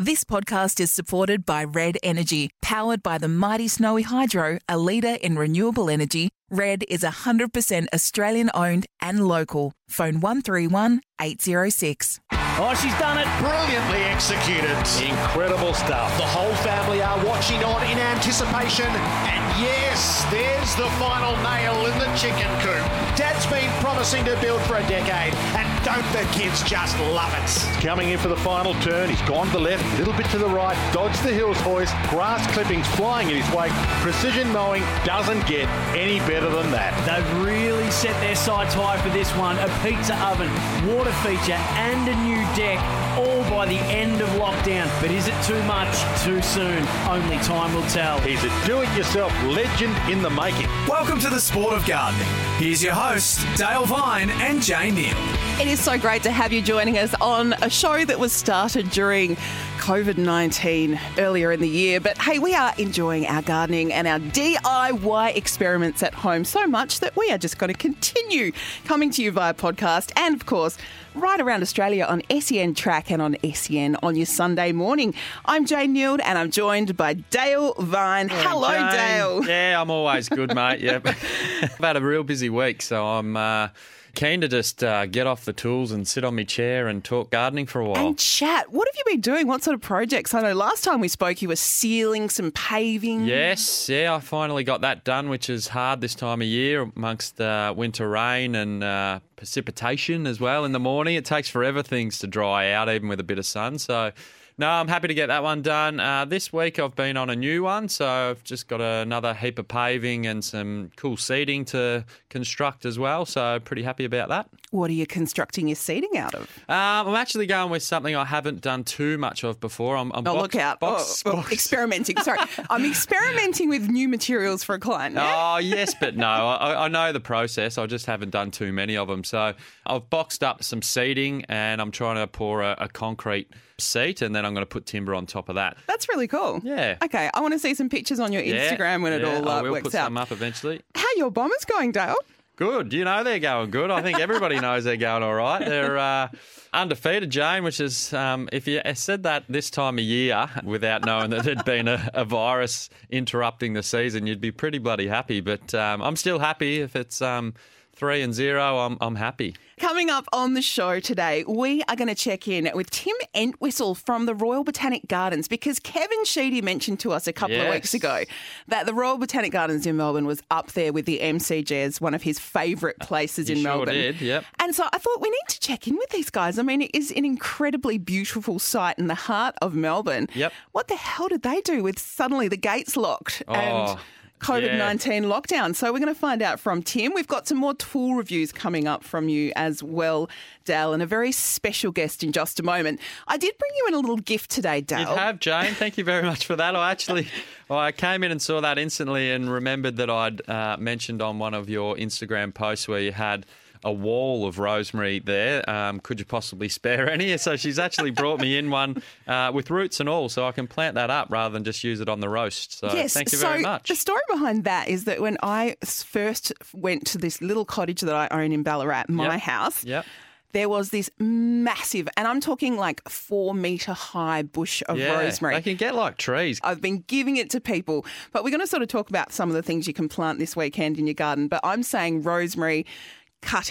This podcast is supported by Red Energy, powered by the mighty Snowy Hydro, a leader in renewable energy. Red is 100% Australian owned and local. Phone 131 806. Oh, she's done it. Brilliantly executed. Incredible stuff. The whole family are watching on in anticipation. And yes, there's the final nail in the chicken coop. Dad's been promising to build for a decade. And don't the kids just love it? Coming in for the final turn. He's gone to the left, a little bit to the right, dodged the hills hoist, grass clippings flying in his wake. Precision mowing doesn't get any better than that. They've really set their sights high for this one. A pizza oven, water feature, and a new deck, all by the end of lockdown. But is it too much too soon? Only time will tell. He's a do-it-yourself legend in the making. Welcome to the sport of gardening. Here's your hosts, Dale Vine and Jane Nield. It is so great to have you joining us on a show that was started during COVID 19 earlier in the year. But hey, we are enjoying our gardening and our DIY experiments at home so much that we are just going to continue coming to you via podcast and, of course, right around Australia on SEN Track and on SEN on your Sunday morning. I'm Jane Nield and I'm joined by Dale Vine. Hello. Dale. Yeah, I'm always good, mate. Yep. I've had a real busy week, so I'm uh, keen to just uh, get off the tools and sit on my chair and talk gardening for a while. And chat. What have you been doing? What sort of projects? I know last time we spoke, you were sealing some paving. Yes, yeah, I finally got that done, which is hard this time of year amongst uh, winter rain and uh, precipitation as well in the morning. It takes forever things to dry out, even with a bit of sun. So, no, I'm happy to get that one done. Uh, this week I've been on a new one, so I've just got another heap of paving and some cool seating to construct as well. So, pretty happy about that. What are you constructing your seating out of? Um, I'm actually going with something I haven't done too much of before. I'm, I'm Oh, box- look out. box- oh, oh, box- experimenting. Sorry. I'm experimenting with new materials for a client. yeah? Oh, yes, but no. I, I know the process. I just haven't done too many of them. So I've boxed up some seating and I'm trying to pour a, a concrete seat and then I'm going to put timber on top of that. That's really cool. Yeah. Okay. I want to see some pictures on your Yeah, Instagram when it yeah, all I uh, will works put out. some up eventually. How your bombers going, Dale? Good. You know they're going good. I think everybody knows they're going all right. They're uh, undefeated, Jane, which is um, if you said that this time of year without knowing that there'd been a, a virus interrupting the season, you'd be pretty bloody happy. But um, I'm still happy if it's um, three and zero. I'm I'm happy. Coming up on the show today, we are going to check in with Tim Entwisle from the Royal Botanic Gardens because Kevin Sheedy mentioned to us a couple of weeks ago that the Royal Botanic Gardens in Melbourne was up there with the MCG as one of his favourite places You in sure Melbourne. did, yep. And so I thought we need to check in with these guys. I mean, it is an incredibly beautiful site in the heart of Melbourne. Yep. What the hell did they do with suddenly the gates locked and Oh, COVID 19 lockdown? So we're going to find out from Tim. We've got some more tool reviews coming up from you as well, Dale, and a very special guest in just a moment. I did bring you in a little gift today, Dale. You have, Jane. Thank you very much for that. I actually, I came in and saw that instantly and remembered that I'd uh, mentioned on one of your Instagram posts where you had a wall of rosemary there. Um, could you possibly spare any? So she's actually brought me in one uh, with roots and all, so I can plant that up rather than just use it on the roast. So Yes, thank you so very much. the story behind that is that when I first went to this little cottage that I own in Ballarat, my Yep. house, Yep. there was this massive, and I'm talking like four metre high bush of Yeah, rosemary. they can get like trees. I've been giving it to people, but we're going to sort of talk about some of the things you can plant this weekend in your garden. But I'm saying rosemary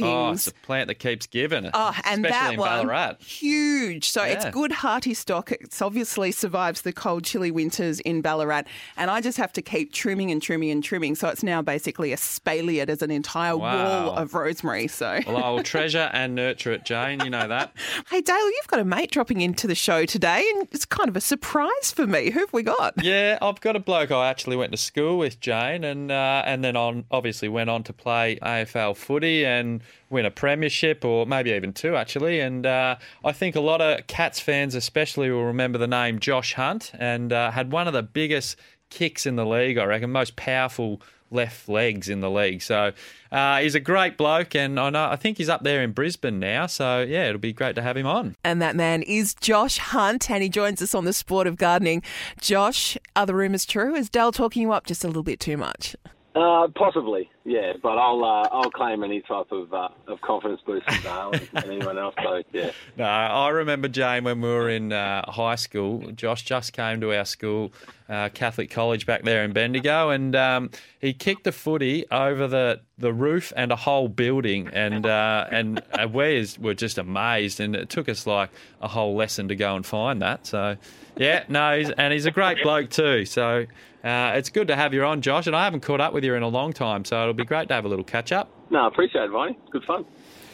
Oh, it's a plant that keeps giving. Oh, and especially that in one, Ballarat. huge. So it's good hearty stock. It's obviously survives the cold, chilly winters in Ballarat. And I just have to keep trimming and trimming and trimming. So it's now basically a spalier. There's an entire wall of rosemary. So, Well, I will treasure and nurture it, Jane. You know that. hey, Dale, you've got a mate dropping into the show today, and it's kind of a surprise for me. Who have we got? Yeah, I've got a bloke I actually went to school with, Jane, and uh, and then on obviously went on to play AFL footy and win a premiership, or maybe even two actually. And uh, I think a lot of Cats fans, especially, will remember the name Josh Hunt, and uh, had one of the biggest kicks in the league. I reckon most powerful left legs in the league. So uh, he's a great bloke, and I know I think he's up there in Brisbane now. So yeah, it'll be great to have him on. And that man is Josh Hunt, and he joins us on the sport of gardening. Josh, are the rumours true? Is Dale talking you up just a little bit too much? Uh, possibly, yeah, but I'll uh, I'll claim any type of uh, of confidence boost from Dale and, and anyone else. So yeah. No, I remember Jane when we were in uh, high school. Josh just came to our school, uh, Catholic College back there in Bendigo, and um, he kicked a footy over the, the roof and a whole building, and uh, and uh, we were just amazed, and it took us like a whole lesson to go and find that. So yeah, no, he's, and he's a great bloke too. So. Uh, it's good to have you on, Josh, and I haven't caught up with you in a long time, so it'll be great to have a little catch up. No, I appreciate it, Viney. Good fun.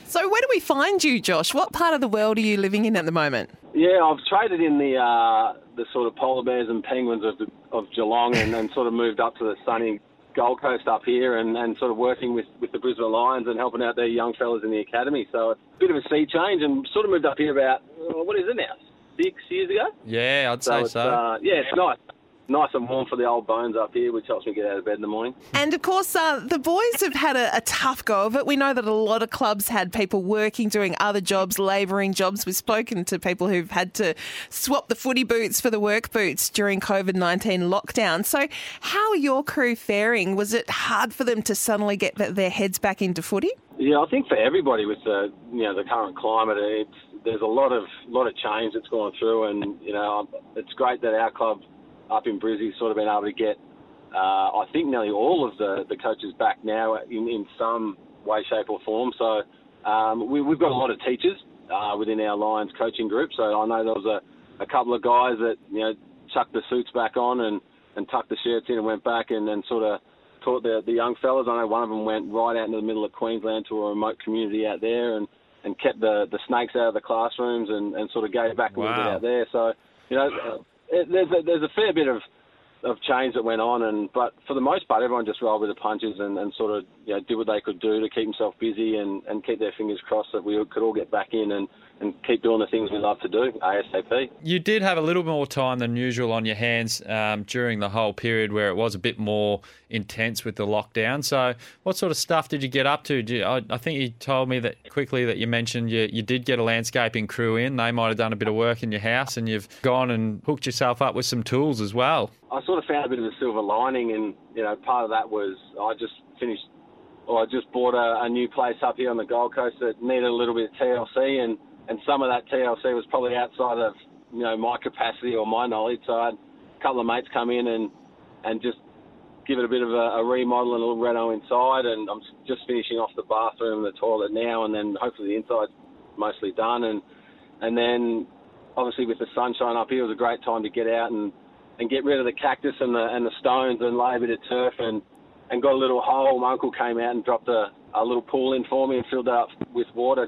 So, where do we find you, Josh? What part of the world are you living in at the moment? Yeah, I've traded in the uh, the sort of polar bears and penguins of, of Geelong, and then sort of moved up to the sunny Gold Coast up here, and, and sort of working with, with the Brisbane Lions and helping out their young fellas in the academy. So it's a bit of a sea change, and sort of moved up here about uh, what is it now? Six years ago. Yeah, I'd So say so. uh, yeah, it's nice. Nice and warm for the old bones up here, which helps me get out of bed in the morning. And of course, uh, the boys have had a, a tough go of it. We know that a lot of clubs had people working, doing other jobs, labouring jobs. We've spoken to people who've had to swap the footy boots for the work boots during COVID 19 lockdown. So, how are your crew faring? Was it hard for them to suddenly get their heads back into footy? Yeah, I think for everybody with the you know the current climate, it's there's a lot of lot of change that's gone through, and you know it's great that our club up in Brizzy's sort of been able to get uh, I think nearly all of the, the coaches back now in, in some way, shape or form. So um, we, we've got a lot of teachers uh, within our Lions coaching group. So I know there was a, a couple of guys that you know chucked the suits back on and, and tucked the shirts in and went back and, and sort of taught the, the young fellas. I know one of them went right out into the middle of Queensland to a remote community out there and, and kept the, the snakes out of the classrooms and, and sort of gave back a little bit out there. So, you know, there's, a, there's a fair bit of, of change that went on, and but for the most part, everyone just rolled with the punches and, and sort of you know did what they could do to keep themselves busy and, and keep their fingers crossed that we could all get back in and, and keep doing the things we love to do ASAP. You did have a little more time than usual on your hands um, during the whole period where it was a bit more intense with the lockdown. So, what sort of stuff did you get up to? You- I, I think you told me that quickly that you mentioned you, you did get a landscaping crew in. They might have done a bit of work in your house, and you've gone and hooked yourself up with some tools as well. I sort of found a bit of a silver lining, and you know, part of that was I just finished, or I just bought a, a new place up here on the Gold Coast that needed a little bit of TLC, and and some of that TLC was probably outside of you know my capacity or my knowledge. So I had a couple of mates come in and and just give it a bit of a, a remodel and a little reno inside, and I'm just finishing off the bathroom and the toilet now, and then hopefully the inside's mostly done, and and then obviously with the sunshine up here, it was a great time to get out and and get rid of the cactus and the and the stones and lay a bit of turf and and got a little hole. My uncle came out and dropped a, a little pool in for me and filled it up with water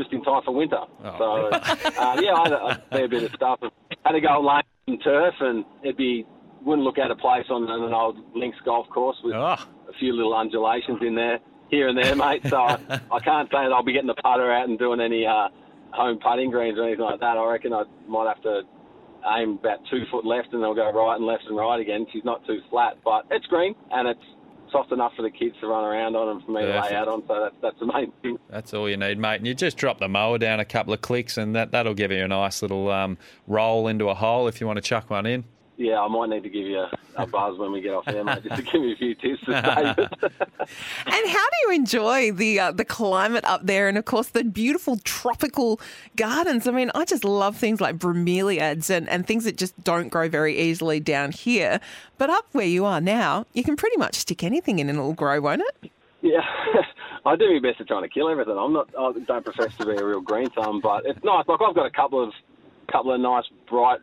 just in time for winter. Oh. So uh, yeah, I had a, fair bit of stuff. Had to go lay some turf and it'd be wouldn't look out of place on an old links golf course with Oh. a few little undulations in there here and there, mate. So I, I can't say that I'll be getting the putter out and doing any uh, home putting greens or anything like that. I reckon I might have to aim about two foot left and they'll go right and left and right again. She's not too flat, but it's green and it's soft enough for the kids to run around on and for me to lay out on. So that's that's the main thing. That's all you need, mate. And you just drop the mower down a couple of clicks, and that, that'll give you a nice little um, roll into a hole if you want to chuck one in. Yeah, I might need to give you a, a buzz when we get off here, mate, just to give me a few tips to stay. And how do you enjoy the uh, the climate up there, and of course the beautiful tropical gardens? I mean, I just love things like bromeliads and, and things that just don't grow very easily down here. But up where you are now, you can pretty much stick anything in and it'll grow, won't it? Yeah, I do my best at trying to kill everything. I'm not. I don't profess to be a real green thumb, but it's nice. Like I've got a couple of, couple of nice bright,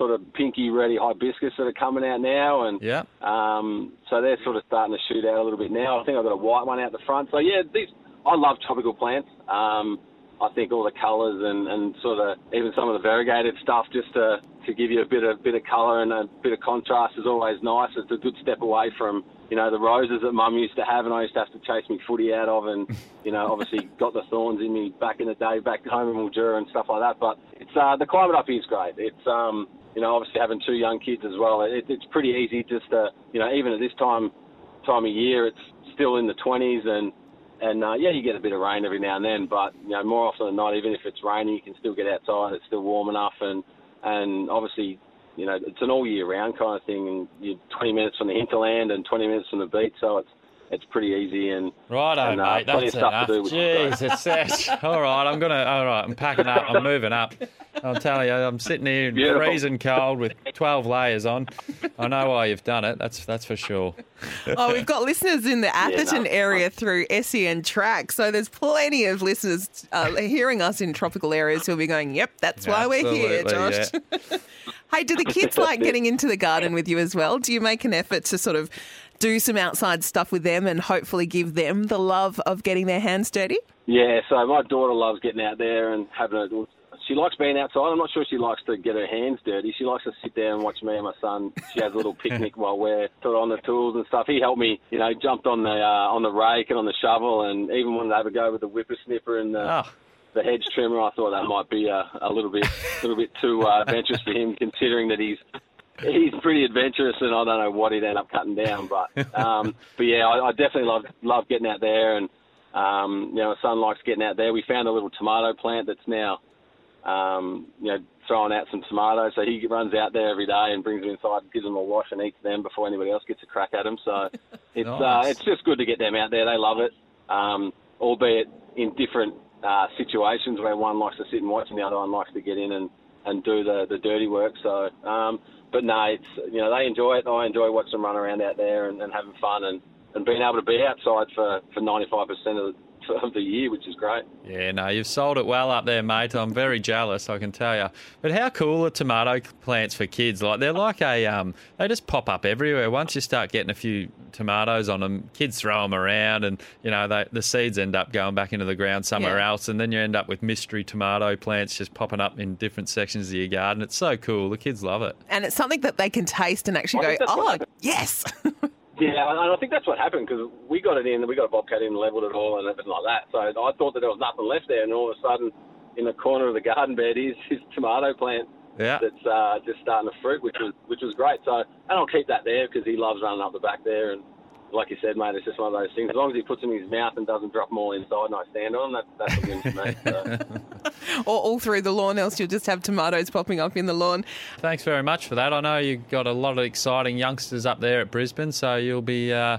sort of pinky ready hibiscus that are coming out now, and Yeah. um, so they're sort of starting to shoot out a little bit now. I think I've got a white one out the front. So yeah, these I love tropical plants. Um, I think all the colours and, and sort of even some of the variegated stuff just to, to give you a bit of bit of colour and a bit of contrast is always nice. It's a good step away from you know the roses that Mum used to have and I used to have to chase me footy out of and you know obviously got the thorns in me back in the day back home in Mildura and stuff like that. But it's uh, the climate up here is great. It's um, you know obviously having two young kids as well. It, it's pretty easy just to you know even at this time time of year it's still in the 20s and and uh, yeah, you get a bit of rain every now and then, but you know more often than not, even if it's rainy, you can still get outside. It's still warm enough, and and obviously, you know, it's an all year round kind of thing, and you're 20 minutes from the hinterland and 20 minutes from the beach, so it's it's pretty easy and Righto, and, uh, mate. plenty That's of stuff enough. to do. Which Jeez, it's all right. I'm gonna. All right, I'm packing up. I'm moving up. I'm telling you, I'm sitting here Beautiful. freezing cold with 12 layers on. I know why you've done it. That's that's for sure. Oh, we've got listeners in the Atherton no. area through SEN Track. So there's plenty of listeners uh, hearing us in tropical areas who'll be going, yep, that's why we're here, Josh. yeah. hey, do the kids like getting into the garden with you as well? Do you make an effort to sort of do some outside stuff with them and hopefully give them the love of getting their hands dirty? Yeah, so my daughter loves getting out there and having a. She likes being outside. I'm not sure she likes to get her hands dirty. She likes to sit there and watch me and my son. She has a little picnic while we're sort of on the tools and stuff. He helped me, you know, jumped on the uh, on the rake and on the shovel, and even wanted to have a go with the whippersnipper and the, Oh, the hedge trimmer. I thought that might be a, a little bit a little bit too uh, adventurous for him, considering that he's he's pretty adventurous, and I don't know what he'd end up cutting down. But um, but yeah, I, I definitely love love getting out there, and um, you know, my son likes getting out there. We found a little tomato plant that's now um, you know throwing out some tomatoes, so he runs out there every day and brings them inside, and gives them a wash, and eats them before anybody else gets a crack at them. So it's uh, it's just good to get them out there. They love it, um, albeit in different uh, situations where one likes to sit and watch and the other one likes to get in and, and do the, the dirty work. So, um, but no, it's you know they enjoy it. I enjoy watching them run around out there and, and having fun and, and being able to be outside for for 95% of the, of the year, which is great. yeah, no, you've sold it well up there, mate. I'm very jealous, I can tell you. But how cool are tomato plants for kids? Like they're like a, um, they just pop up everywhere. Once you start getting a few tomatoes on them, kids throw them around, and you know they, the seeds end up going back into the ground somewhere Yeah. else, and then you end up with mystery tomato plants just popping up in different sections of your garden. It's so cool. The kids love it. And it's something that they can taste and actually I go, think that's what oh, yes. Yeah, and I think that's what happened because we got it in, we got a bobcat in, leveled it all, and everything like that. So I thought that there was nothing left there, and all of a sudden, in the corner of the garden bed is his tomato plant Yeah. that's uh, just starting to fruit, which was which was great. So and I'll keep that there because he loves running up the back there, and like you said, mate, it's just one of those things. As long as he puts them in his mouth and doesn't drop them all inside, and I stand on them, that, that's a win for me. So. or all through the lawn, else you'll just have tomatoes popping up in the lawn. Thanks very much for that. I know you've got a lot of exciting youngsters up there at Brisbane, so you'll be uh,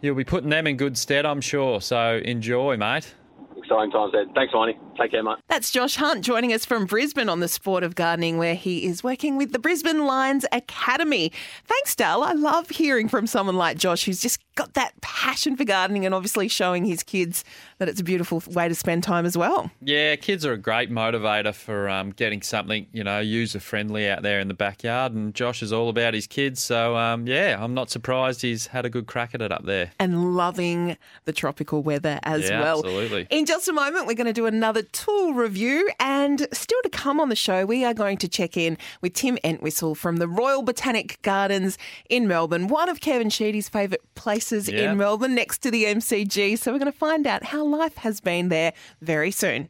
you'll be putting them in good stead, I'm sure. So enjoy, mate. Exciting times ahead. Thanks, Viney. Take care, mate. That's Josh Hunt joining us from Brisbane on the sport of gardening, where he is working with the Brisbane Lions Academy. Thanks, Dal. I love hearing from someone like Josh who's just got that passion for gardening and obviously showing his kids that it's a beautiful way to spend time as well. Yeah, kids are a great motivator for um, getting something you know user friendly out there in the backyard, and Josh is all about his kids. So um, yeah, I'm not surprised he's had a good crack at it up there. And loving the tropical weather as Yeah, well. absolutely. In just a moment, we're going to do another tool review. And still to come on the show, we are going to check in with Tim Entwisle from the Royal Botanic Gardens in Melbourne, one of Kevin Sheedy's favourite places Yeah. in Melbourne, next to the MCG. So we're going to find out how life has been there very soon.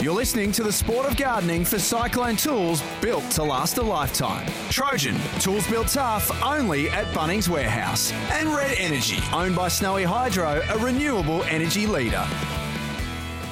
You're listening to the sport of gardening for Cyclone Tools built to last a lifetime. Trojan, tools built tough only at Bunnings Warehouse. And Red Energy, owned by Snowy Hydro, a renewable energy leader.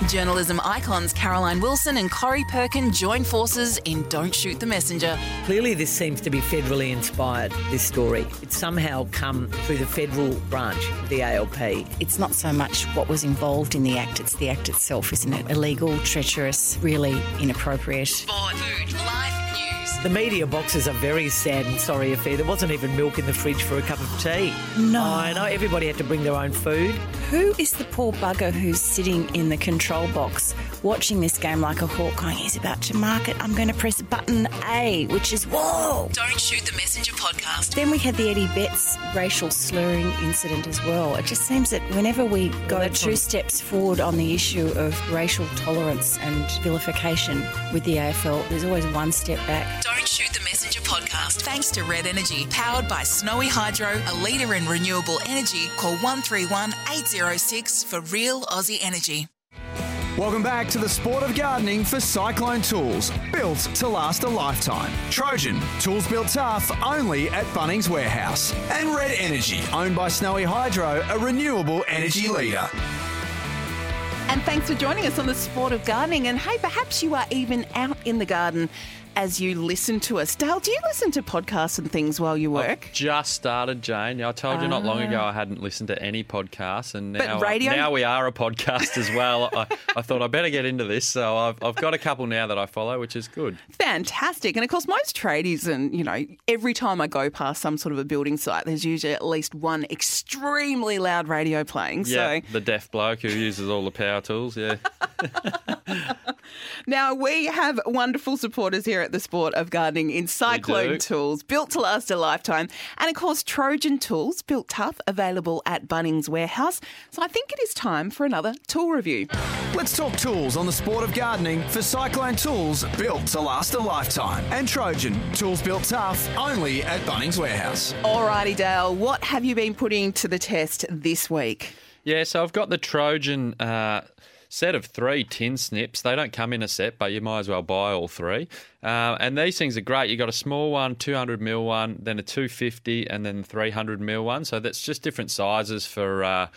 Journalism icons Caroline Wilson and Corrie Perkin join forces in Don't Shoot the Messenger. Clearly, this seems to be federally inspired, this story. It's somehow come through the federal branch the ALP. It's not so much what was involved in the act, it's the act itself, isn't it? Illegal, treacherous, really inappropriate. Sport, food, life, news. The media boxes are very sad and sorry affair. There wasn't even milk in the fridge for a cup of tea. No. I know everybody had to bring their own food. Who is the poor bugger who's sitting in the control box watching this game like a hawk going, he's about to mark it, I'm going to press button A, which is, whoa! Don't Shoot the Messenger podcast. Then we had the Eddie Betts racial slurring incident as well. It just seems that whenever we go that's two on- steps forward on the issue of racial tolerance and vilification with the AFL, there's always one step back. Don't Shoot the Messenger podcast. Thanks to Red Energy, powered by Snowy Hydro, a leader in renewable energy. Call 131 806 for real Aussie energy. Welcome back to the sport of gardening for Cyclone Tools, built to last a lifetime. Trojan, tools built tough only at Bunnings Warehouse. And Red Energy, owned by Snowy Hydro, a renewable energy leader. And thanks for joining us on the sport of gardening. And hey, perhaps you are even out in the garden as you listen to us. Dale, do you listen to podcasts and things while you work? Just started, Jane. I told you not long ah. ago I hadn't listened to any podcasts, and But now radio- now we are a podcast as well. I, I thought I better get into this, so I've, I've got a couple now that I follow, which is good. Fantastic. And of course, most tradies, and you know, every time I go past some sort of a building site, there's usually at least one extremely loud radio playing. Yeah, So the deaf bloke who uses all the power tools. Yeah, now we have wonderful supporters here at the Sport of Gardening in Cyclone. Tools, built to last a lifetime. And of course, Trojan Tools, built tough, available at Bunnings Warehouse. So I think it is time for another tool review. Let's talk tools on the sport of gardening for Cyclone Tools built to last a lifetime. And Trojan, tools built tough, only at Bunnings Warehouse. Alrighty, Dale, what have you been putting to the test this week? yeah. So I've got the Trojan. Uh, Set of three tin snips. They don't come in a set, but you might as well buy all three. Uh, and these things are great. You've got a small one, 200 mil one, then a 250, and then 300 mil one. So that's just different sizes for uh,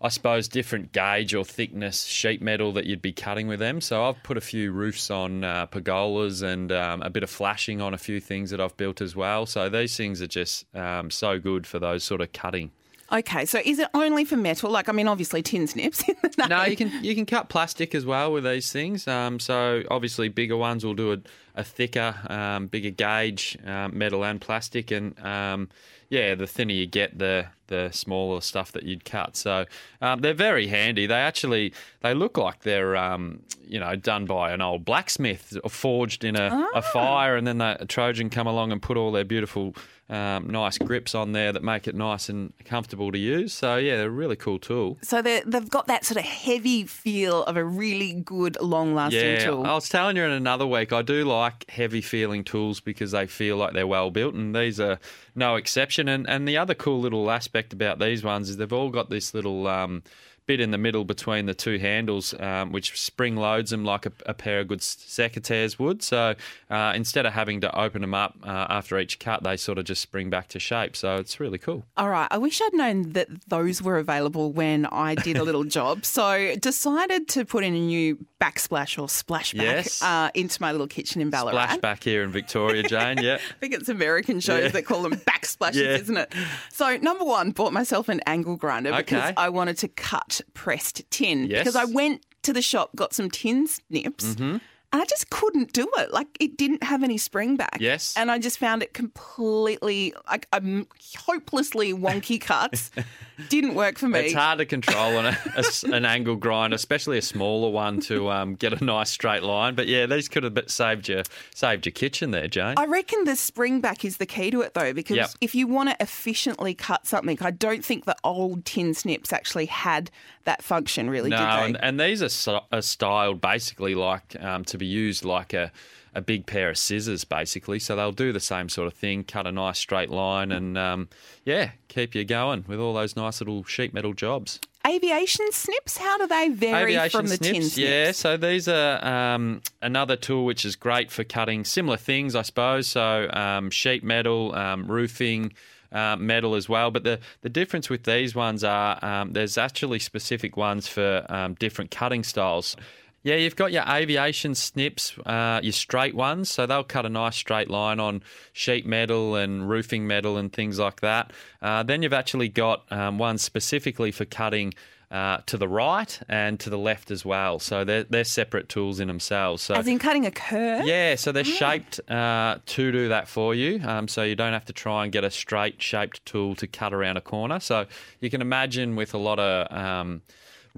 I suppose, different gauge or thickness sheet metal that you'd be cutting with them. So I've put a few roofs on uh, pergolas and um, a bit of flashing on a few things that I've built as well. So these things are just um, so good for those sort of cutting. Okay, so is it only for metal? Like, I mean, obviously tin snips. No, you can you can cut plastic as well with these things. Um, so obviously bigger ones will do a, a thicker, um, bigger gauge um, metal and plastic, and um, yeah, the thinner you get, the the smaller stuff that you'd cut. So um, they're very handy. They actually they look like they're um, you know done by an old blacksmith, or forged in a, a fire, and then the Trojan come along and put all their beautiful. Um, nice grips on there that make it nice and comfortable to use. So yeah, they're a really cool tool. so they've got that sort of heavy feel of a really good, long-lasting Yeah, tool. I was telling you in another week, I do like heavy feeling tools because they feel like they're well built, and these are no exception. And and the other cool little aspect about these ones is they've all got this little. Um, Bit in the middle between the two handles, um, which spring loads them like a, a pair of good secateurs would. So uh, instead of having to open them up uh, after each cut, they sort of just spring back to shape. So it's really cool. All right. I wish I'd known that those were available when I did a little job. So decided to put in a new backsplash or splashback Yes. uh, into my little kitchen in Ballarat. Flashback here in Victoria, Jane. Yeah. I think it's American shows Yeah. that call them backsplashes, Yeah. isn't it? So, number one, bought myself an angle grinder because Okay. I wanted to cut pressed tin. Yes. Because I went to the shop, got some tin snips. Mm-hmm. And I just couldn't do it. Like it didn't have any spring back. Yes. And I just found it completely like um, hopelessly wonky cuts. didn't work for me. It's hard to control on a, an angle grind, especially a smaller one, to um, get a nice straight line. But yeah, these could have saved your saved your kitchen there, Jane. I reckon the spring back is the key to it though, because Yep. if you want to efficiently cut something, I don't think the old tin snips actually had that function, really, no, did they? and, and these are, so- are styled basically like um, to be used like a, a big pair of scissors, basically. So they'll do the same sort of thing, cut a nice straight line, and um, yeah, keep you going with all those nice little sheet metal jobs. Aviation snips, how do they vary Aviation from the tin snips, snips? yeah. So these are um, another tool which is great for cutting similar things, I suppose. So um, sheet metal, um, roofing. Uh, metal as well, but the, the difference with these ones are um, there's actually specific ones for um, different cutting styles. Yeah, you've got your aviation snips, uh, your straight ones, so they'll cut a nice straight line on sheet metal and roofing metal and things like that. Uh, then you've actually got um, ones specifically for cutting uh, to the right and to the left as well. So they're, they're separate tools in themselves. So As in cutting a curve? yeah, so they're shaped uh, to do that for you. Um, so you don't have to try and get a straight shaped tool to cut around a corner. So you can imagine with a lot of um,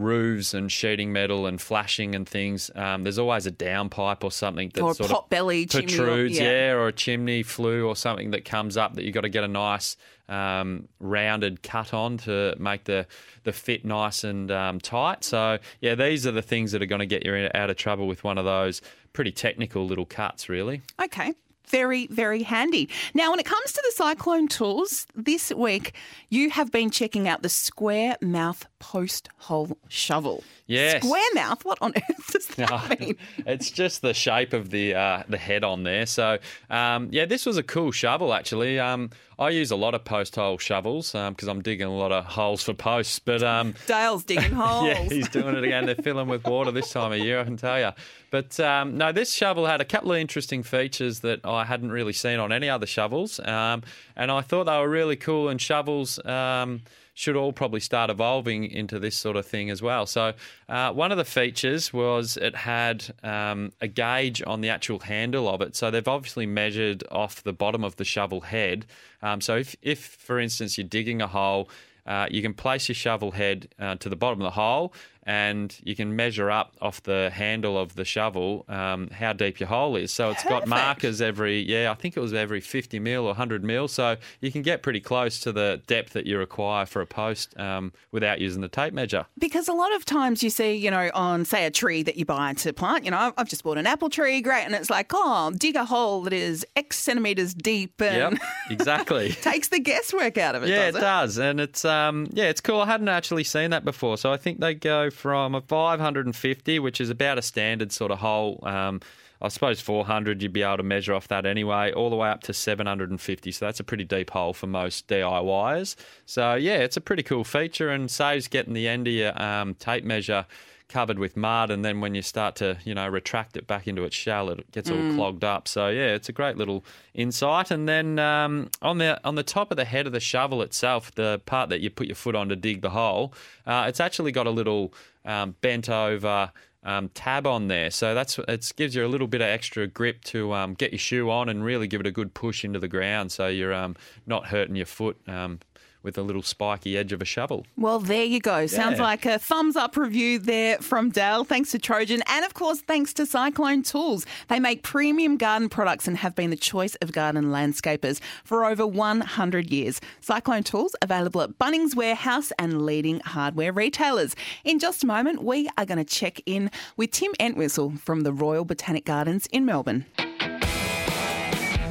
roofs and sheeting metal and flashing and things, um, there's always a downpipe or something that Or a sort pot of belly chimney or- protrudes, yeah. yeah, or a chimney flue or something that comes up that you've got to get a nice um, rounded cut on to make the, the fit nice and um, tight. So, yeah, these are the things that are going to get you in- out of trouble with one of those pretty technical little cuts, really. Okay. Very, very handy. Now, when it comes to the cyclone tools, this week you have been checking out the square mouth post hole shovel. Yes. Square mouth? What on earth does that mean? it's just the shape of the uh, the head on there. So um, yeah, this was a cool shovel actually. Um, I use a lot of post hole shovels because I'm digging a lot of holes for posts. But um, Dale's digging holes. yeah, he's doing it again. They're filling with water this time of year, I can tell you. But um, no, this shovel had a couple of interesting features that I hadn't really seen on any other shovels, um, and I thought they were really cool. And shovels um, should all probably start evolving into this sort of thing as well. So, uh, one of the features was it had um, a gauge on the actual handle of it. So, they've obviously measured off the bottom of the shovel head. Um, so, if, if, for instance, you're digging a hole, uh, you can place your shovel head uh, to the bottom of the hole and you can measure up off the handle of the shovel um, how deep your hole is. So it's got markers every, yeah, I think it was every 50 mil or 100 mil. So you can get pretty close to the depth that you require for a post um, without using the tape measure. Because a lot of times you see, you know, on say a tree that you buy to plant, you know, I've just bought an apple tree, great, and it's like, oh, dig a hole that is X centimeters deep, and yep, exactly takes the guesswork out of it. Yeah, does it, it does, and it's um, yeah, it's cool. I hadn't actually seen that before, so I think they go from a 550, which is about a standard sort of hole. Um, I suppose 400 you'd be able to measure off that anyway, all the way up to 750. So that's a pretty deep hole for most DIYers. So yeah, it's a pretty cool feature and saves getting the end of your um, tape measure covered with mud and then when you start to you know retract it back into its shell it gets all Mm. clogged up. So yeah it's a great little insight. And then um, on the on the top of the head of the shovel itself the part that you put your foot on to dig the hole uh, it's actually got a little um, bent over um, tab on there. So that's it gives you a little bit of extra grip to um, get your shoe on and really give it a good push into the ground so you're um, not hurting your foot um, with a little spiky edge of a shovel Well, there you go. Sounds like a thumbs up review there from Dale. Thanks to Trojan. And of course, thanks to Cyclone Tools. They make premium garden products and have been the choice of garden landscapers for over 100 years. Cyclone Tools available at Bunnings Warehouse and leading hardware retailers. In just a moment, we are going to check in with Tim Entwisle from the Royal Botanic Gardens in Melbourne.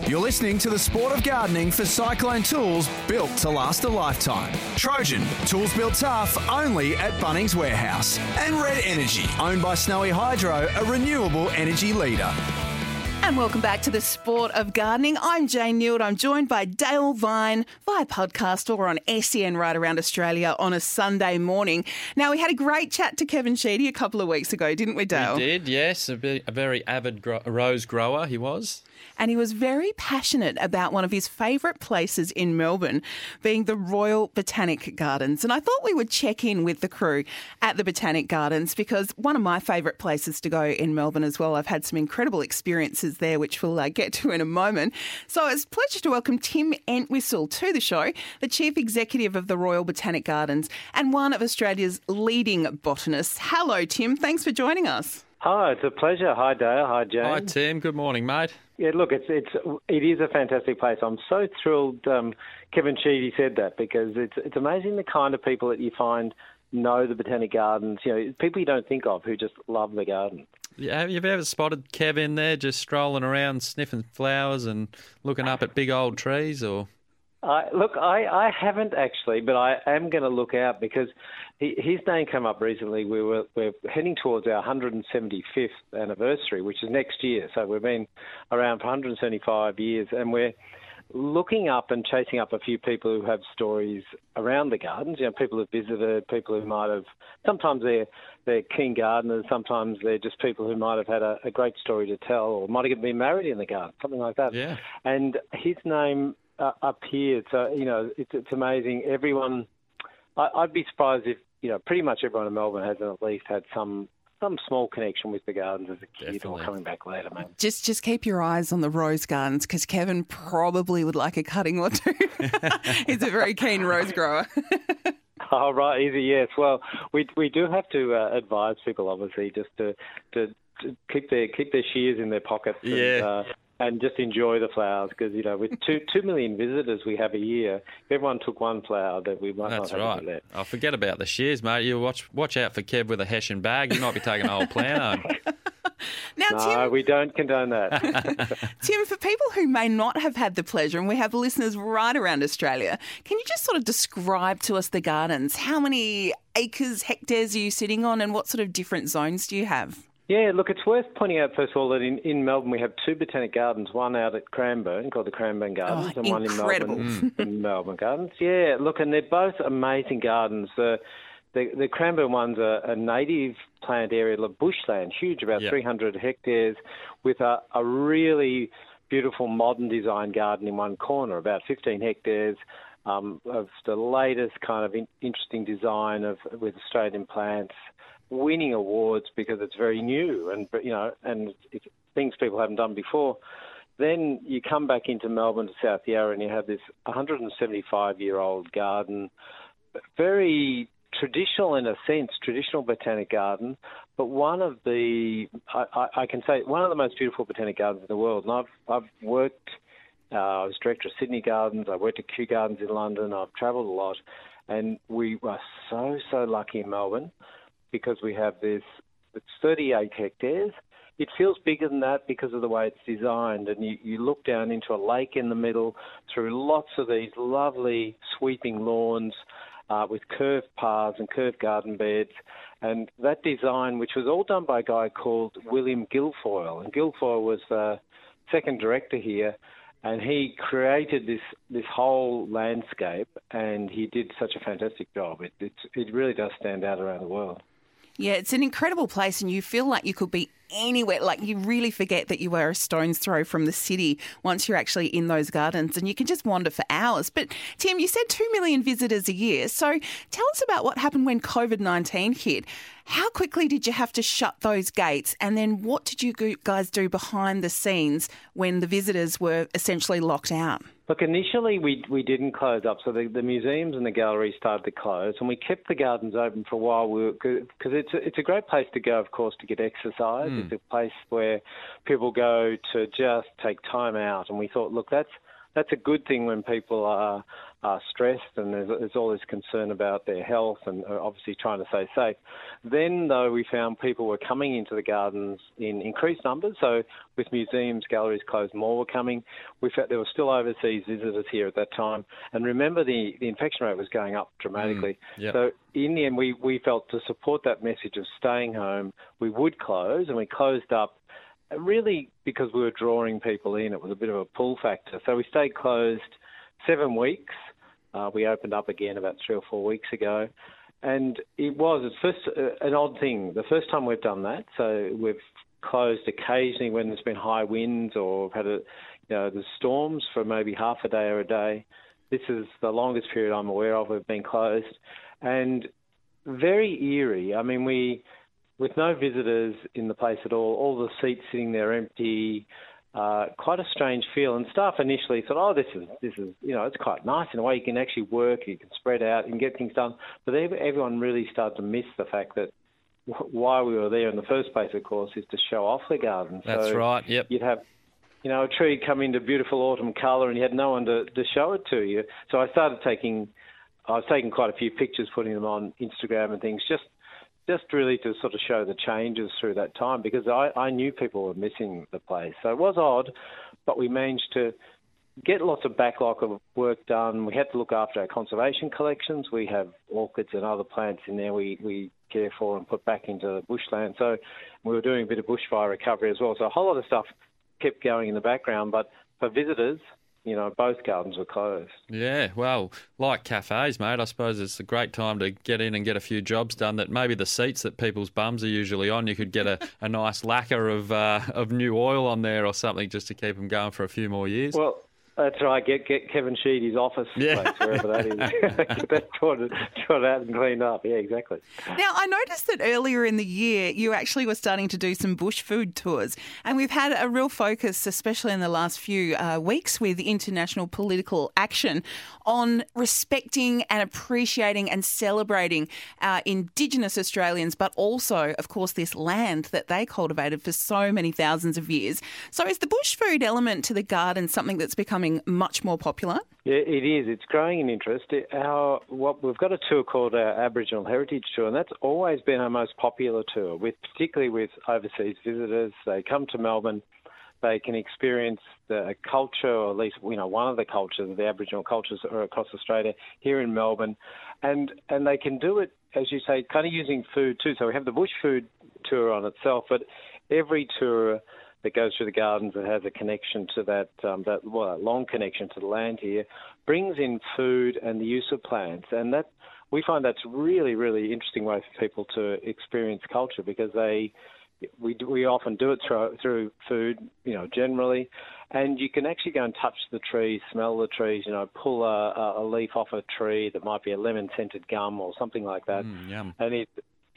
You're listening to the sport of gardening for Cyclone Tools built to last a lifetime. Trojan, tools built tough only at Bunnings Warehouse. And Red Energy, owned by Snowy Hydro, a renewable energy leader. And welcome back to the sport of gardening. I'm Jane Nield. I'm joined by Dale Vine via podcast or on SEN right around Australia on a Sunday morning. Now, we had a great chat to Kevin Sheedy a couple of weeks ago, didn't we, Dale? He did, yes. A, be- a very avid gro- rose grower he was. And he was very passionate about one of his favourite places in Melbourne being the Royal Botanic Gardens. And I thought we would check in with the crew at the Botanic Gardens because one of my favourite places to go in Melbourne as well. I've had some incredible experiences there, which we'll uh, get to in a moment. So it's a pleasure to welcome Tim Entwisle to the show, the Chief Executive of the Royal Botanic Gardens and one of Australia's leading botanists. Hello, Tim. Thanks for joining us. Hi, it's a pleasure. Hi, Dale. Hi, Jane. Hi, Tim. Good morning, mate. Yeah, look, it's it's it is a fantastic place. I'm so thrilled. Um, Kevin Sheedy said that because it's it's amazing the kind of people that you find know the botanic gardens. You know, people you don't think of who just love the garden. Yeah, have you ever spotted Kevin there just strolling around sniffing flowers and looking up at big old trees or I look, I, I haven't actually, but I am going to look out because he, his name came up recently. We were we're heading towards our 175th anniversary, which is next year. So we've been around for 175 years, and we're looking up and chasing up a few people who have stories around the gardens. You know, people who've visited, people who might have. Sometimes they're they're keen gardeners. Sometimes they're just people who might have had a, a great story to tell, or might have been married in the garden, something like that. Yeah. And his name uh, here, So you know, it's it's amazing. Everyone, I, I'd be surprised if you know, pretty much everyone in Melbourne has at least had some some small connection with the gardens as a kid or coming back later, mate. Just just keep your eyes on the rose gardens because Kevin probably would like a cutting or two. He's a very keen rose grower. Oh, right, easy, yes. Well, we we do have to uh, advise people, obviously, just to, to to keep their keep their shears in their pockets. And, Yeah. uh, and just enjoy the flowers because you know with two two million visitors we have a year, if everyone took one flower, that we might That's not have right. any left. Oh, forget about the shears, mate. You watch watch out for Kev with a Hessian bag. You might be taking a whole plant home. Now, no, Tim, we don't condone that. Tim, for people who may not have had the pleasure, and we have listeners right around Australia, can you just sort of describe to us the gardens? How many acres, hectares are you sitting on, and what sort of different zones do you have? Yeah, look, it's worth pointing out, first of all, that in, in Melbourne we have two botanic gardens, one out at Cranbourne called the Cranbourne Gardens Oh, and one in. Melbourne, the Melbourne Gardens. Yeah, look, and they're both amazing gardens. The, the, the Cranbourne one's a, a native plant area, like bushland, huge, about Yeah. 300 hectares, with a, a really beautiful modern design garden in one corner, about 15 hectares. Um, of the latest kind of in, interesting design of with Australian plants, winning awards because it's very new and you know and it's things people haven't done before. Then you come back into Melbourne to South Yarra and you have this 175 year old garden, very traditional in a sense, traditional botanic garden, but one of the I, I, can say one of the most beautiful botanic gardens in the world. And I've I've worked. Uh, I was director of Sydney Gardens. I worked at Kew Gardens in London. I've travelled a lot, and we were so so lucky in Melbourne because we have this. It's 38 hectares. It feels bigger than that because of the way it's designed, and you, you look down into a lake in the middle through lots of these lovely sweeping lawns uh, with curved paths and curved garden beds. And that design, which was all done by a guy called William Guilfoyle, and Guilfoyle was the second director here, and he created this this whole landscape, and he did such a fantastic job. It it really does stand out around the world. Yeah, it's an incredible place, and you feel like you could be anywhere. Like you really forget that you were a stone's throw from the city once you're actually in those gardens, and you can just wander for hours. But Tim, you said two million visitors a year. So tell us about what happened when COVID nineteen hit. How quickly did you have to shut those gates, and then what did you guys do behind the scenes when the visitors were essentially locked out? Look, initially we we didn't close up, so the, the museums and the galleries started to close, and we kept the gardens open for a while. Because it's a, it's a great place to go, of course, to get exercise. Hmm. It's a place where people go to just take time out, and we thought, look, that's that's a good thing when people are, are stressed and there's, there's all this concern about their health and uh, obviously trying to stay safe. Then, though, we found people were coming into the gardens in increased numbers. So, with museums, galleries closed, more were coming. We found there were still overseas visitors here at that time. And remember, the, the infection rate was going up dramatically. Mm, yep. So, in the end, we, we felt to support that message of staying home, we would close, and we closed up really because we were drawing people in. It was a bit of a pull factor. So we stayed closed seven weeks. Uh, we opened up again about three or four weeks ago. And it was at first uh, an odd thing. The first time we've done that, so we've closed occasionally when there's been high winds or had a, you know, the storms for maybe half a day or a day. This is the longest period I'm aware of we've been closed, and very eerie. I mean, we with no visitors in the place at all, all the seats sitting there empty. Uh, quite a strange feel, and staff initially thought, "Oh, this is this is you know it's quite nice in a way. You can actually work, you can spread out, and get things done." But ev- everyone really started to miss the fact that wh- why we were there in the first place, of course, is to show off the garden. That's so right. Yep. You'd have you know, a tree come into beautiful autumn colour and you had no one to, to show it to you. So I started taking, I was taking quite a few pictures, putting them on Instagram and things, just just really to sort of show the changes through that time because I, I knew people were missing the place. So it was odd, but we managed to get lots of backlog of work done. We had to look after our conservation collections. We have orchids and other plants in there we, we care for and put back into the bushland. So we were doing a bit of bushfire recovery as well. So a whole lot of stuff kept going in the background. But for visitors, you know, both gardens were closed. Yeah, well, like cafes, mate, I suppose it's a great time to get in and get a few jobs done. That maybe the seats that people's bums are usually on, you could get a, a nice lacquer of uh, of new oil on there or something just to keep them going for a few more years. Well, that's right. Get get Kevin Sheedy's office Yeah. place, wherever that is. get that sorted, sorted out and cleaned up. Yeah, exactly. Now, I noticed that earlier in the year you actually were starting to do some bush food tours, and we've had a real focus, especially in the last few uh, weeks, with international political action on respecting and appreciating and celebrating our Indigenous Australians, but also, of course, this land that they cultivated for so many thousands of years. So, is the bush food element to the garden something that's becoming becoming much more popular? It is. It's growing in interest. Our what we've got a tour called our Aboriginal Heritage Tour, and that's always been our most popular tour, with particularly with overseas visitors. They come to Melbourne, they can experience the culture, or at least you know one of the cultures, the Aboriginal cultures across Australia here in Melbourne, and and they can do it as you say, kind of using food too. So we have the bush food tour on itself, but every tour that goes through the gardens that has a connection to that, um, that well, long connection to the land here, brings in food and the use of plants, and that we find that's really, really interesting way for people to experience culture because they we we often do it through through food, you know, generally, and you can actually go and touch the trees, smell the trees, you know, pull a, a leaf off a tree that might be a lemon scented gum or something like that, Mm, and it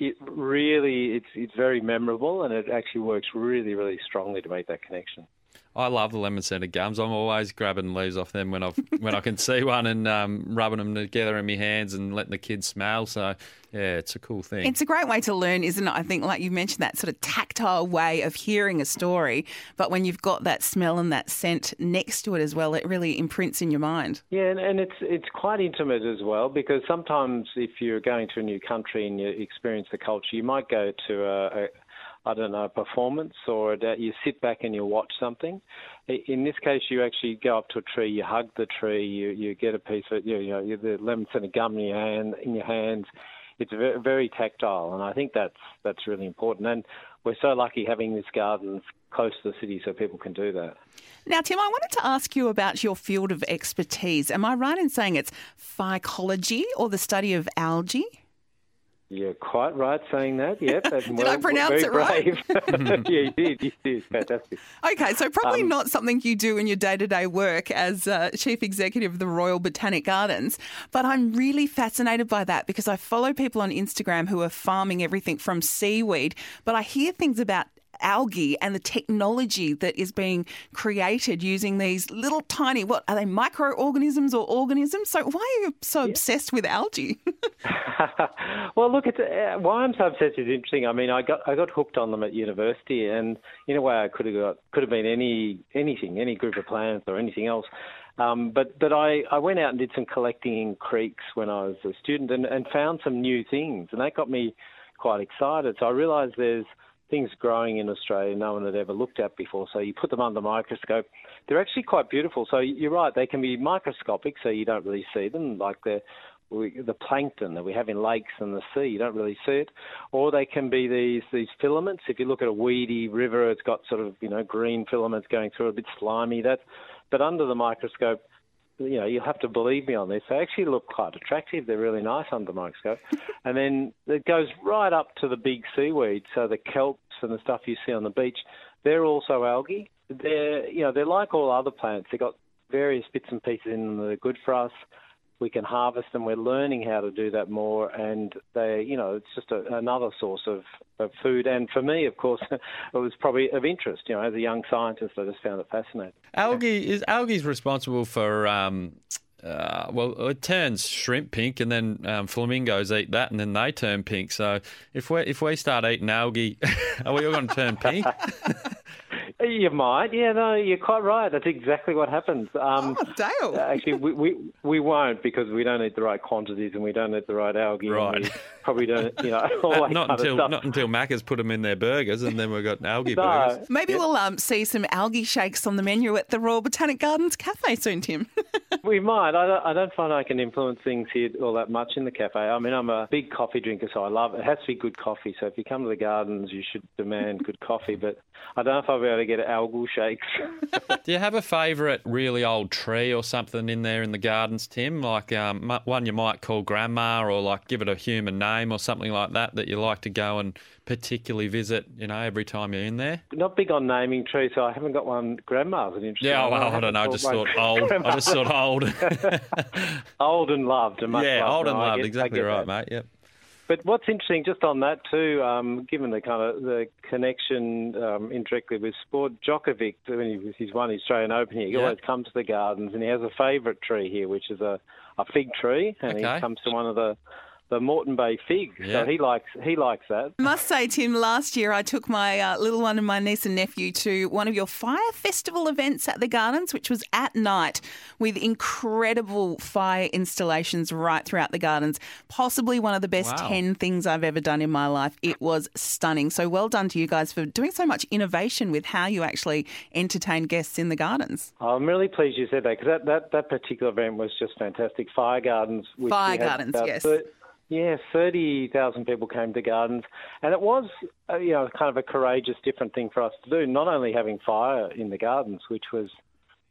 it really it's it's very memorable and it actually works really really strongly to make that connection. I love the lemon scented gums. I'm always grabbing leaves off them when I when I can see one and um, rubbing them together in my hands and letting the kids smell. So yeah, it's a cool thing. It's a great way to learn, isn't it? I think, like you mentioned, that sort of tactile way of hearing a story. But when you've got that smell and that scent next to it as well, it really imprints in your mind. Yeah, and, and it's it's quite intimate as well because sometimes if you're going to a new country and you experience the culture, you might go to a, a I don't know, a performance or a, you sit back and you watch something. In this case, you actually go up to a tree, you hug the tree, you, you get a piece of you know the lemon scented gum in your hand in your hands. It's very, very tactile, and I think that's that's really important. And we're so lucky having this garden close to the city, so people can do that. Now, Tim, I wanted to ask you about your field of expertise. Am I right in saying it's phycology or the study of algae? You're quite right saying that. Yep. Did I pronounce very it right? brave. yeah, you did. You did. Fantastic. Okay, so probably Um, not something you do in your day to day work as uh, Chief Executive of the Royal Botanic Gardens, but I'm really fascinated by that because I follow people on Instagram who are farming everything from seaweed, but I hear things about algae and the technology that is being created using these little tiny what are they microorganisms or organisms so why are you so obsessed with algae well, look, it's, uh, why I'm so obsessed is interesting. I mean, I got I got hooked on them at university, and in a way, I could have got could have been any anything, any group of plants or anything else. Um, but but I, I went out and did some collecting in creeks when I was a student, and, and found some new things, and that got me quite excited. So I realised there's things growing in Australia no one had ever looked at before. So you put them under the microscope. They're actually quite beautiful. So you're right, they can be microscopic, so you don't really see them, like the the plankton that we have in lakes and the sea. You don't really see it, or they can be these these filaments. If you look at a weedy river, it's got sort of you know green filaments going through, a bit slimy. That, but under the microscope, you know, you'll have to believe me on this. They actually look quite attractive. They're really nice under the microscope. and then it goes right up to the big seaweed. So the kelps and the stuff you see on the beach, they're also algae. They're, you know, they're like all other plants. They've got various bits and pieces in them that are good for us. We can harvest them. We're learning how to do that more, and they, you know, it's just a, another source of, of food. And for me, of course, it was probably of interest. You know, as a young scientist, I just found it fascinating. Algae is algae's responsible for um, uh, well, it turns shrimp pink, and then um, flamingos eat that, and then they turn pink. So if we if we start eating algae, are we all going to turn pink? You might, yeah. No, you're quite right. That's exactly what happens. Um, oh, Dale. Actually, we, we we won't because we don't eat the right quantities and we don't eat the right algae. Right. probably don't, you know, all that not kind until of stuff. not until Macca's put them in their burgers, and then we've got algae No. burgers. maybe we'll um, see some algae shakes on the menu at the Royal Botanic Gardens cafe soon tim We might. I don't, I don't find I can influence things here all that much in the cafe. I mean, I'm a big coffee drinker, so I love it. has to be good coffee. So if you come to the gardens, you should demand good coffee. But I don't know if I'll be able to get algal shakes. Do you have a favourite really old tree or something in there in the gardens, Tim? Like um, one you might call grandma, or like give it a human name or something like that that you like to go and particularly visit. You know, every time you're in there. Not big on naming trees, so I haven't got one. Grandma's an interesting Yeah, one. well, I haven't don't know. I just thought old. I just thought old. old and loved. And yeah, old and loved. Exactly right, that. mate. Yep. But what's interesting, just on that too, um, given the kind of the connection um, indirectly with sport, Djokovic, when he was he's won the Australian Open here, he Yeah. always comes to the gardens and he has a favourite tree here, which is a, a fig tree, and Okay. he comes to one of the the Moreton Bay fig. Yeah. So he likes he likes that. I must say, Tim, last year I took my uh, little one and my niece and nephew to one of your fire festival events at the Gardens, which was at night with incredible fire installations right throughout the Gardens. Possibly one of the best Wow. 10 things I've ever done in my life. It was stunning. So well done to you guys for doing so much innovation with how you actually entertain guests in the Gardens. I'm really pleased you said that because that, that, that particular event was just fantastic. Fire Gardens. Which Fire Gardens, yes. thir- yeah, 30,000 people came to Gardens. And it was, uh, you know, kind of a courageous, different thing for us to do. Not only having fire in the Gardens, which was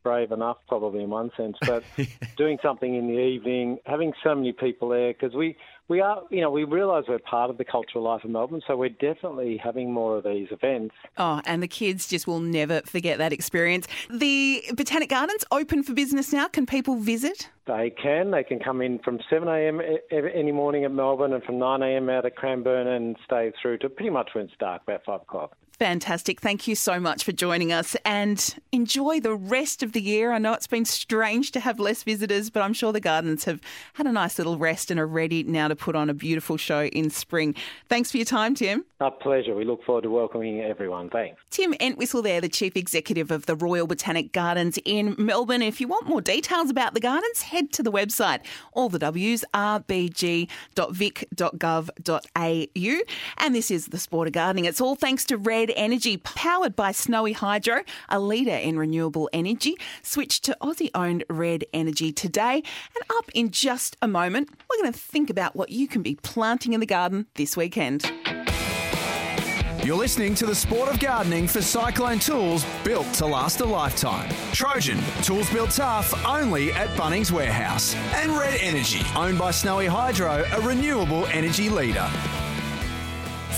brave enough probably in one sense, but doing something in the evening, having so many people there because we, we are, you know, we realise we're part of the cultural life of Melbourne, so we're definitely having more of these events. Oh, and the kids just will never forget that experience. The Botanic Gardens open for business now. Can people visit? They can. They can come in from 7 a.m. e- any morning at Melbourne and from 9 a.m. out at Cranbourne and stay through to pretty much when it's dark, about 5 o'clock. Fantastic. Thank you so much for joining us and enjoy the rest of the year. I know it's been strange to have less visitors, but I'm sure the gardens have had a nice little rest and are ready now to put on a beautiful show in spring. Thanks for your time, Tim. A pleasure. We look forward to welcoming everyone. Thanks. Tim Entwisle there, the Chief Executive of the Royal Botanic Gardens in Melbourne. If you want more details about the gardens, head to the website, all the W's, rbg.vic.gov.au. And this is the Sport of Gardening. It's all thanks to Red Energy, powered by Snowy Hydro, a leader in renewable energy. Switch to Aussie-owned Red Energy today. And up in just a moment, we're going to think about what you can be planting in the garden this weekend. You're listening to the sport of gardening for Cyclone Tools, built to last a lifetime. Trojan, tools built tough, only at Bunnings Warehouse. And Red Energy, owned by Snowy Hydro, a renewable energy leader.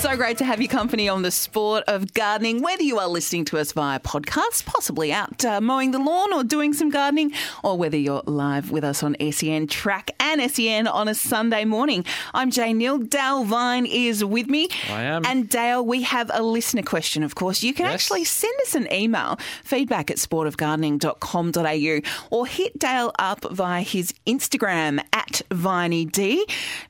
So great to have your company on the sport of gardening. Whether you are listening to us via podcast, possibly out uh, mowing the lawn or doing some gardening, or whether you're live with us on SEN Track and SEN on a Sunday morning. I'm Jane Nield. Dale Vine is with me. I am. And Dale, we have a listener question, of course. You can Yes. actually send us an email, feedback at sportofgardening.com.au, or hit Dale up via his Instagram at VineyD.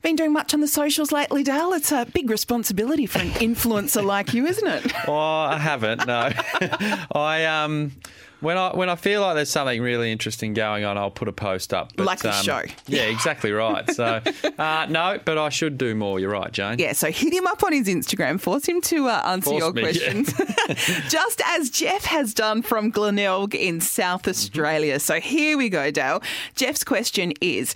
Been doing much on the socials lately, Dale. It's a big responsibility for an influencer like you, isn't it? Oh, I haven't. No, I um. When I when I feel like there's something really interesting going on, I'll put a post up. But, Like the um, show. Yeah, exactly right. So uh, no, but I should do more. You're right, Jane. Yeah, so hit him up on his Instagram, force him to uh, answer Force your me, yeah. questions, just as Jeff has done from Glenelg in South Australia. So here we go, Dale. Jeff's question is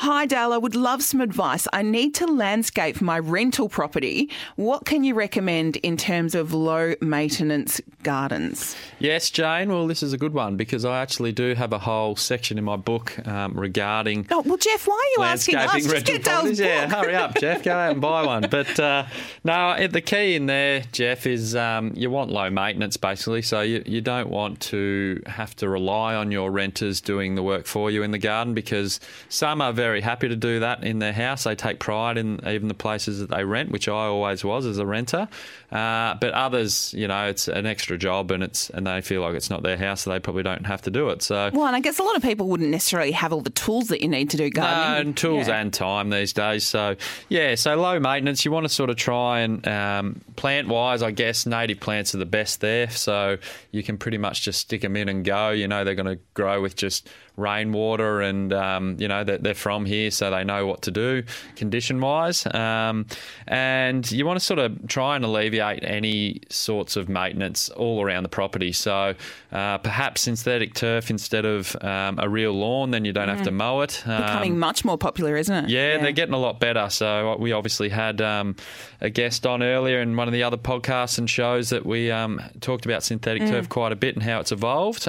Hi, Dale, I would love some advice. I need to landscape my rental property. What can you recommend in terms of low maintenance gardens? Yes, Jane. Well, this is a good one because I actually do have a whole section in my book um, regarding Oh, well, Jeff, why are you asking us? landscaping Just rental get Dale's. Yeah, hurry up, Jeff. Go out and buy one. But uh, no, the key in there, Jeff, is um, you want low maintenance basically. So you, you don't want to have to rely on your renters doing the work for you in the garden because some are very happy to do that in their house. They take pride in even the places that they rent, which I always was as a renter. Uh, but others, you know, it's an extra job and it's and they feel like it's not their house, so they probably don't have to do it. So Well, and I guess a lot of people wouldn't necessarily have all the tools that you need to do gardening. no, and tools Yeah. and time these days. So, yeah, so low maintenance. You want to sort of try and um, plant wise, I guess native plants are the best there. So you can pretty much just stick them in and go. You know, they're going to grow with just rainwater and, um, you know, they're, they're from here, so they know what to do condition wise. Um, and you want to sort of try and alleviate any sorts of maintenance all around the property. So uh, perhaps synthetic turf instead of um, a real lawn, then you don't have to mow it. Becoming Um, much more popular, isn't it? yeah, they're getting a lot better. So we obviously had um, a guest on earlier in one of the other podcasts and shows that we um, talked about synthetic Mm. turf quite a bit and how it's evolved.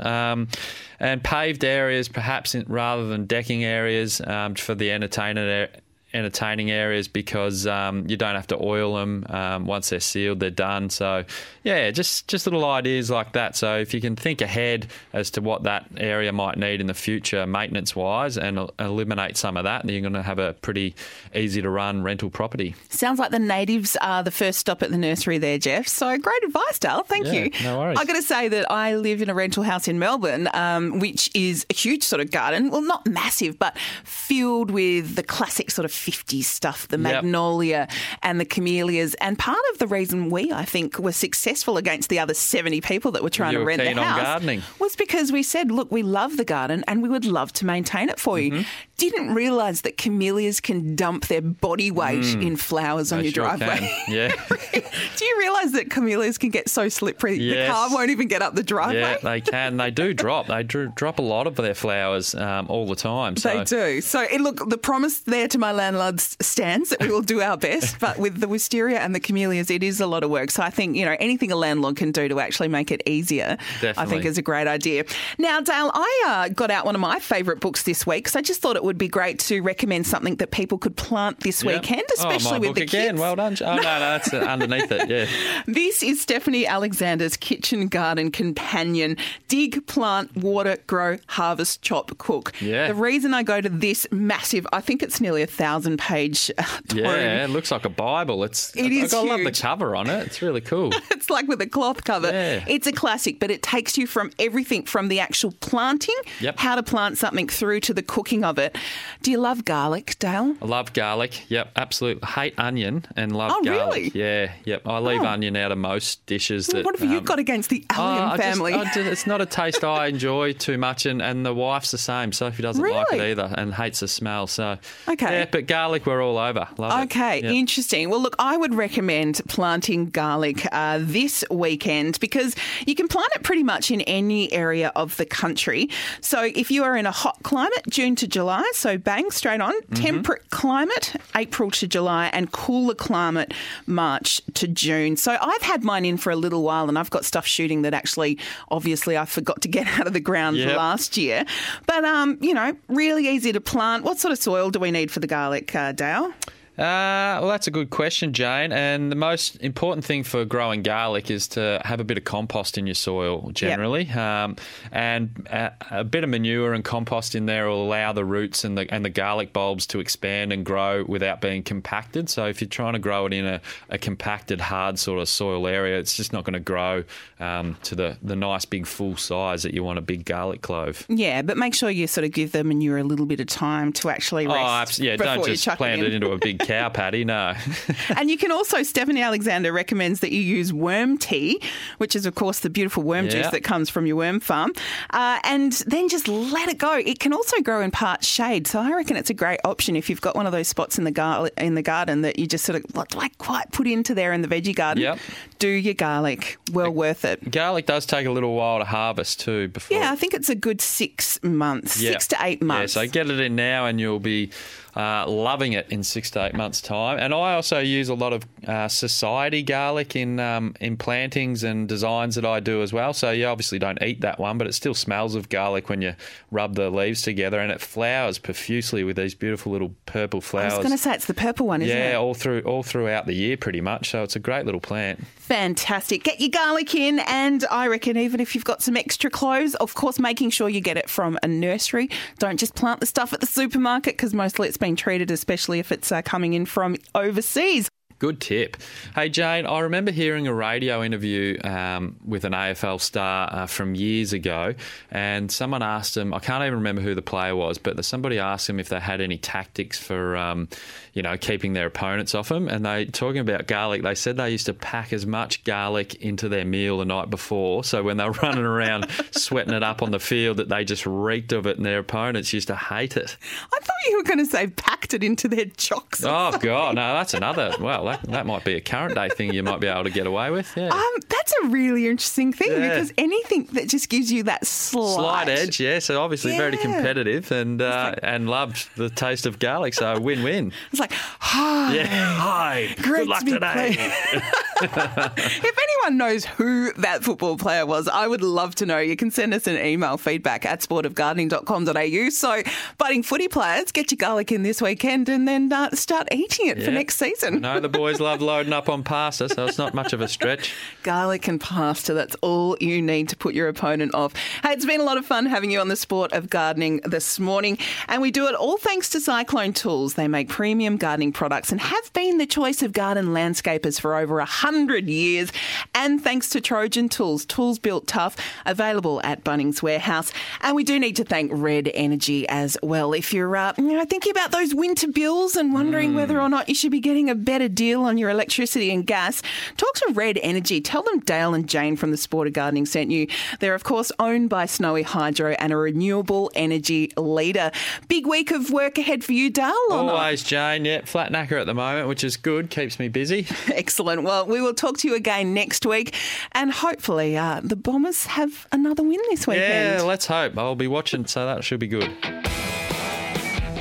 And paved areas, perhaps in, rather than decking areas, um, for the entertainer. Entertaining areas because um, you don't have to oil them um, once they're sealed, they're done. So, yeah, just just little ideas like that. So, if you can think ahead as to what that area might need in the future, maintenance wise, and eliminate some of that, then you're going to have a pretty easy to run rental property. Sounds like the natives are the first stop at the nursery there, Jeff. So great advice, Dale. Thank Yeah, you. no worries. I got to say that I live in a rental house in Melbourne, um, which is a huge sort of garden. Well, not massive, but filled with the classic sort of 50s stuff, the Yep. magnolia and the camellias. And part of the reason we, I think, were successful against the other 70 people that were trying You to were rent the house gardening. was because we said, look, we love the garden and we would love to maintain it for Mm-hmm. you. Didn't realise that camellias can dump their body weight Mm. in flowers on They your sure driveway. can. Yeah. Do you realise that camellias can get so slippery the car won't even get up the driveway? Yeah, they can. They do drop. They do drop a lot of their flowers um, all the time. So. They do. So, it, look, the promise there to my landlords stands that we will do our best. but with the wisteria and the camellias, it is a lot of work. So, I think, you know, anything a landlord can do to actually make it easier, I think is a great idea. Now, Dale, I uh, got out one of my favourite books this week. So, I just thought it would be great to recommend something that people could plant this Yep. weekend, oh, especially my with the again. kids. Well done. Oh no, no, that's uh, underneath it. Yeah. This is Stephanie Alexander's Kitchen Garden Companion Dig, Plant, Water, Grow, Harvest, Chop, Cook. Yeah. The reason I go to this massive, I think it's nearly a thousand page uh. Yeah, it looks like a Bible. It's It I, is I love the cover on it. It's really cool. It's like with a cloth cover. Yeah. It's a classic, but it takes you from everything from the actual planting, Yep. how to plant something, through to the cooking of it. Do you love garlic, Dale? I love garlic. Yep, absolutely. Hate onion and love Oh, garlic. really? Yeah, yep. I leave Oh. onion out of most dishes. That, what have you um, got against the Oh, allium I just- family? Just- it's not a taste I enjoy too much, and, and the wife's the same. Sophie doesn't like it either and hates the smell. So, Okay. yeah, but garlic we're all over. Love Okay, it. Yep. interesting. Well, look, I would recommend planting garlic uh, this weekend because you can plant it pretty much in any area of the country. So, if you are in a hot climate, June to July, so bang, straight on. Mm-hmm. Temperate climate, April to July, and cooler climate, March to June. So, I've had mine in for a little while and I've got stuff shooting that actually, obviously, I forgot to get out of the ground Yep. last year. But, um, you know, really easy to plant. What sort of soil do we need for the garlic, uh, Dale? Uh, well, that's a good question, Jane. And the most important thing for growing garlic is to have a bit of compost in your soil generally, um, and a, a bit of manure and compost in there will allow the roots and the and the garlic bulbs to expand and grow without being compacted. So if you're trying to grow it in a, a compacted, hard sort of soil area, it's just not going to grow um, to the the nice big full size that you want a big garlic clove. Yeah, but make sure you sort of give the manure a little bit of time to actually rest. Oh, yeah! before Don't you just chuck plant it, it in. into a big cow patty. No. and you can also, Stephanie Alexander recommends that you use worm tea, which is, of course, the beautiful worm Yeah. juice that comes from your worm farm, uh, and then just let it go. It can also grow in part shade, so I reckon it's a great option if you've got one of those spots in the gar- in the garden that you just sort of I quite put into there in the veggie garden. Yep. Do your garlic, well worth it. Garlic does take a little while to harvest too. Before Yeah, I think it's a good six months, Yeah. six to eight months. Yeah, so get it in now, and you'll be uh, loving it in six to eight months' time. And I also use a lot of uh, society garlic in um, in plantings and designs that I do as well. So you obviously don't eat that one, but it still smells of garlic when you rub the leaves together, and it flowers profusely with these beautiful little purple flowers. I was going to say it's the purple one, isn't yeah, it? Yeah, all through all throughout the year, pretty much. So it's a great little plant. Fantastic. Get your garlic in, and I reckon even if you've got some extra clothes, of course, making sure you get it from a nursery. Don't just plant the stuff at the supermarket because mostly it's been treated, especially if it's uh, coming in from overseas. Good tip. Hey, Jane, I remember hearing a radio interview um, with an AFL star uh, from years ago, and someone asked him, I can't even remember who the player was, but somebody asked him if they had any tactics for, um, you know, keeping their opponents off them. And they, talking about garlic, they said they used to pack as much garlic into their meal the night before. So when they were running around sweating it up on the field, that they just reeked of it, and their opponents used to hate it. I thought you were going to say packed it into their chocks. Oh. God, no, that's another. Well, that, that might be a current day thing you might be able to get away with. Yeah. Um, that's a really interesting thing Yeah. because anything that just gives you that slight, Slight edge, yeah. So obviously very competitive and uh, and loved the taste of garlic. So win win. It's like, hi. Yeah. Hi. Great Good luck to today. if anyone knows who that football player was, I would love to know. You can send us an email feedback at sportofgardening.com.au. So, budding footy players, get your garlic in this weekend and then uh, start eating it for next season. No, the boys love loading up on pasta, so it's not much of a stretch. Garlic and pasta, that's all you need to put your opponent off. Hey, it's been a lot of fun having you on the sport of gardening this morning. And we do it all thanks to Cyclone Tools. They make premium gardening products and have been the choice of garden landscapers for over a hundred years. And thanks to Trojan Tools, tools built tough, available at Bunnings Warehouse. And we do need to thank Red Energy as well. If you're uh, you know, thinking about those winter bills and wondering whether or not you should be getting a better deal on your electricity and gas, talk to Red Energy. Tell them Dale and Jane from the Sport of Gardening sent you. They're, of course, owned by Snowy Hydro and a renewable energy leader. Big week of work ahead for you, Dale. Always, Jane. Yeah, flat knacker at the moment, which is good. Keeps me busy. Excellent. Well, we will talk to you again next week, and hopefully uh, the Bombers have another win this weekend. Yeah, let's hope. I'll be watching, so that should be good.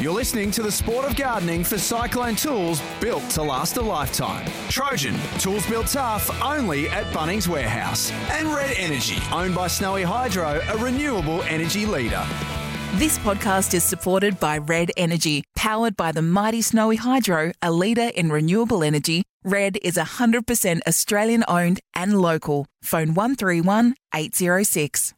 You're listening to the sport of gardening for Cyclone Tools built to last a lifetime. Trojan, tools built tough only at Bunnings Warehouse. And Red Energy, owned by Snowy Hydro, a renewable energy leader. This podcast is supported by Red Energy, powered by the mighty Snowy Hydro, a leader in renewable energy. Red is 100% Australian owned and local. Phone 131 806.